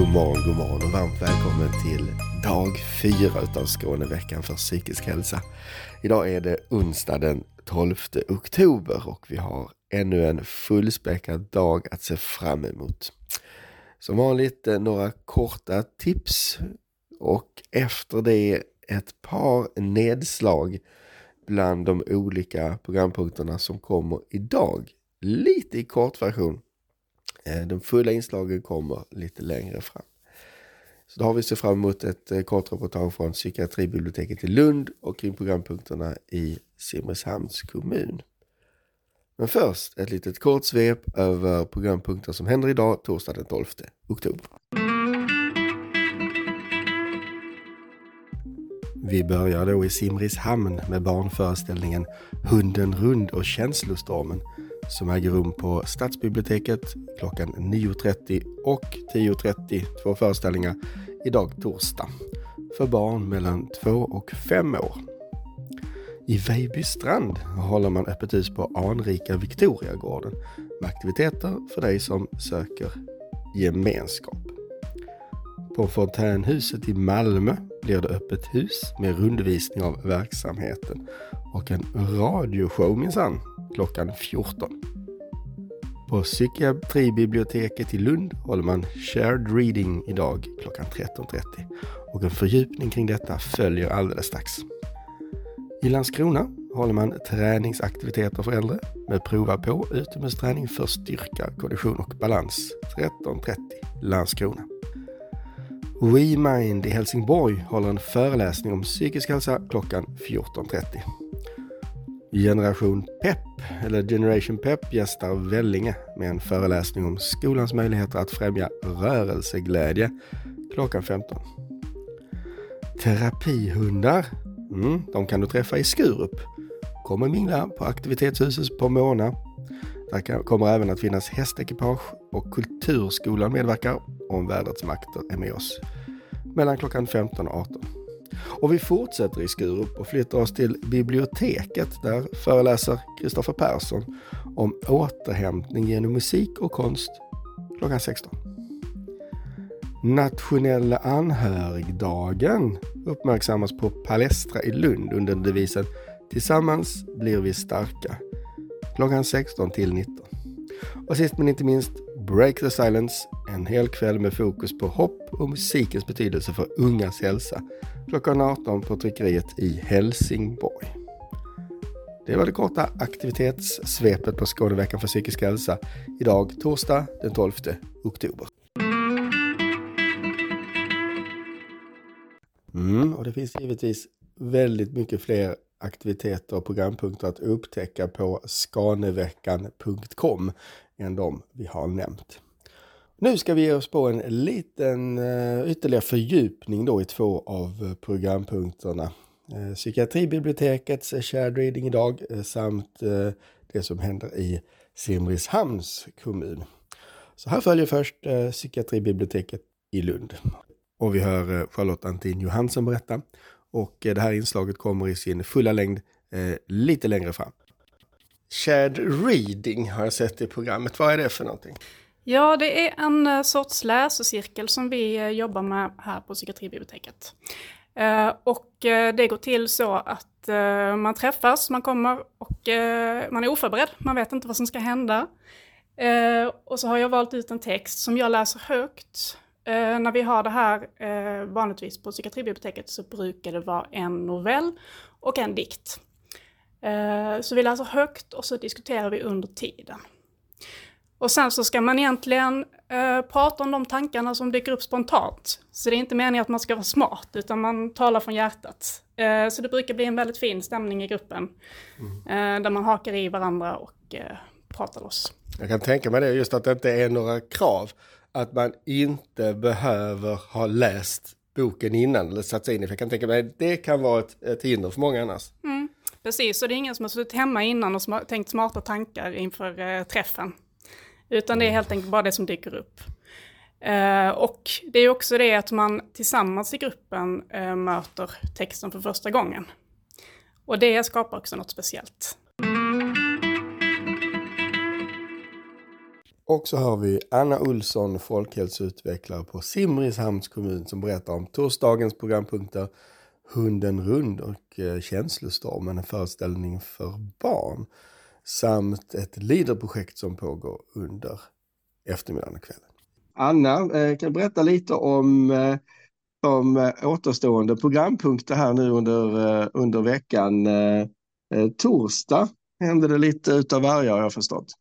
god morgon, god morgon och varmt välkommen till dag fyra utav Skåneveckan för psykisk hälsa. Idag är det onsdag den 12 oktober och vi har ännu en fullspäckad dag att se fram emot. Som vanligt eh, några korta tips och efter det ett par nedslag bland de olika programpunkterna som kommer idag. Lite i kortversion. Eh, de fulla inslagen kommer lite längre fram. Så då har vi sett fram emot ett eh, kort reportage från psykiatribiblioteket i Lund och kring programpunkterna i Simrishamns kommun. Men först ett litet kort svep över programpunkter som händer idag, torsdag den 12 oktober. Vi börjar då i Simrishamn med barnföreställningen Hunden rund och känslostormen som äger rum på Stadsbiblioteket klockan 9.30 och 10.30, två föreställningar, idag torsdag för barn mellan 2 och 5 år. I Vejbystrand håller man öppet hus på anrika Victoriagården med aktiviteter för dig som söker gemenskap. På Fontänhuset i Malmö blir det öppet hus med rundvisning av verksamheten och en radioshow minsann klockan 14. På psykiatribiblioteket i Lund håller man shared reading idag klockan 13.30 och en fördjupning kring detta följer alldeles strax. I Landskrona håller man träningsaktiviteter för äldre med prova på utomhusträning för styrka, kondition och balans 13.30 Landskrona. WeMind i Helsingborg håller en föreläsning om psykisk hälsa klockan 14.30. Generation Pep, eller Generation Pep, gästar Vellinge med en föreläsning om skolans möjligheter att främja rörelseglädje klockan 15. Terapihundar, mm, de kan du träffa i Skurup. Kom och mingla på aktivitetshuset Pomona. Där kommer även att finnas hästekipage och Kulturskolan medverkar om vädrets makter är med oss mellan klockan 15 och 18. Och vi fortsätter i Skurup och flyttar oss till biblioteket. Där föreläser Kristoffer Persson om återhämtning genom musik och konst klockan 16. Nationella anhörigdagen uppmärksammas på Palestra i Lund under devisen Tillsammans blir vi starka klockan 16 till 19. Och sist men inte minst Break the Silence, en hel kväll med fokus på hopp och musikens betydelse för ungas hälsa klockan 18 på tryckeriet i Helsingborg. Det var det korta aktivitetssvepet på Skåneveckan för psykisk hälsa idag torsdag den 12 oktober. Mm, och det finns givetvis väldigt mycket fler aktiviteter och programpunkter att upptäcka på skaneveckan.com än de vi har nämnt. Nu ska vi ge oss på en liten eh, ytterligare fördjupning då i två av eh, programpunkterna. Eh, psykiatribibliotekets shared reading idag samt det som händer i Simrishamns kommun. Så här följer först Psykiatribiblioteket i Lund. Och vi hör Charlotte Antin Johansson berätta. Och eh, det här inslaget kommer i sin fulla längd eh, lite längre fram. Shared reading har jag sett i programmet. Vad är det för någonting? Ja, det är en eh, sorts läsecirkel som vi jobbar med här på psykiatribiblioteket. Och det går till så att man träffas, man kommer och man är oförberedd, man vet inte vad som ska hända. och så har jag valt ut en text som jag läser högt när vi har det här vanligtvis på psykiatribiblioteket så brukar det vara en novell och en dikt. så vi läser högt och så diskuterar vi under tiden. Och sen så ska man egentligen eh, prata om de tankarna som dyker upp spontant. Så det är inte meningen att man ska vara smart, utan man talar från hjärtat. Eh, så det brukar bli en väldigt fin stämning i gruppen, mm. eh, där man hakar i varandra och eh, pratar loss. Jag kan tänka mig det, just att det inte är några krav. Att man inte behöver ha läst boken innan eller satt sig in i. För jag kan tänka mig att det kan vara ett, ett hinder för många annars. Mm, precis, och det är ingen som har suttit hemma innan och sm tänkt smarta tankar inför eh, träffen. Utan det är helt enkelt bara det som dyker upp. Eh, och det är också det att man tillsammans i gruppen eh, möter texten för första gången. Och det skapar också något speciellt. Och så har vi Anna Olsson, folkhälsoutvecklare på Simrishamns kommun som berättar om torsdagens programpunkter Hunden rund och eh, Känslostormen, en föreställning för barn. Samt ett leaderprojekt som pågår under eftermiddagen och kvällen. Anna, eh, kan du berätta lite om eh, de återstående programpunkter här nu under, under veckan? Torsdag händer det lite utav varje har jag förstått.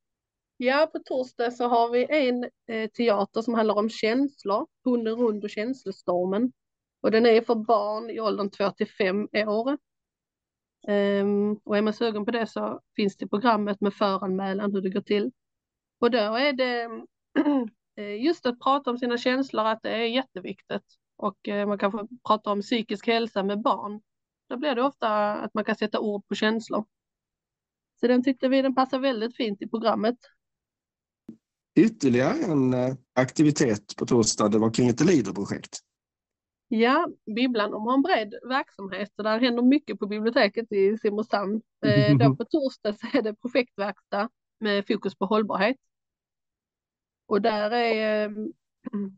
Ja, på torsdag så har vi en eh, teater som handlar om känslor, Hunden rund och känslostormen. Och den är för barn i åldern 2 till 5 år. Um, och är man sugen på det så finns det programmet med föranmälan hur det går till. Och då är det eh, just att prata om sina känslor, att det är jätteviktigt. Och eh, man kan få prata om psykisk hälsa med barn. Då blir det ofta att man kan sätta ord på känslor. Så den tyckte vi den passar väldigt fint i programmet ytterligare en eh, aktivitet på torsdag. Det var kring ett LIDER-projekt. Ja, Bibblan de har en bred verksamhet och där händer mycket på biblioteket i Simrishamn. Eh, då på torsdag så är det projektverkstad med fokus på hållbarhet. Och där, är, eh,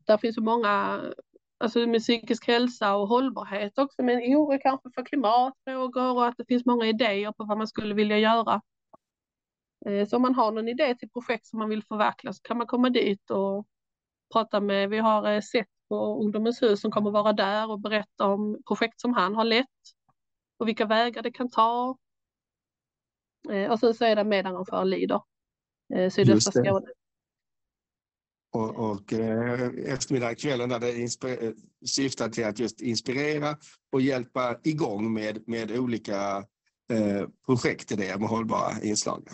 där finns så många, alltså med psykisk hälsa och hållbarhet också, men oro kanske för klimatfrågor och att det finns många idéer på vad man skulle vilja göra. Eh, så om man har någon idé till projekt som man vill förverkliga så kan man komma dit och prata med, vi har eh, sett på Ungdomens hus som kommer vara där och berätta om projekt som han har lett och vilka vägar det kan ta. Eh, och sen så är det medarrangör Lider, sydöstra Skåne. Och, och eh, eftermiddag kvällen där det syftar till att just inspirera och hjälpa igång med, med olika eh, projektidéer med hållbara inslag.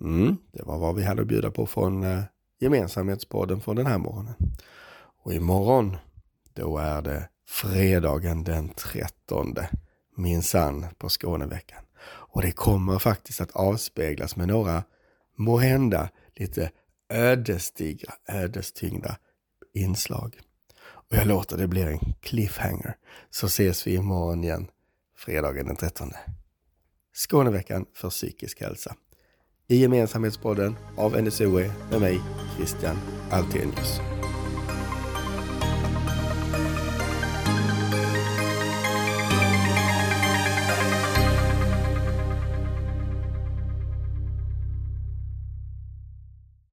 Mm, det var vad vi hade att bjuda på från eh, gemensamhetspodden från den här morgonen. Och imorgon, då är det fredagen den 13. Minsann på Skåneveckan. Och det kommer faktiskt att avspeglas med några måhända lite ödesdigra, ödestyngda inslag. Och jag låter det bli en cliffhanger. Så ses vi imorgon igen, fredagen den 13. Skåneveckan för psykisk hälsa i Gemensamhetspodden av NSOE med mig, Christian Altenius.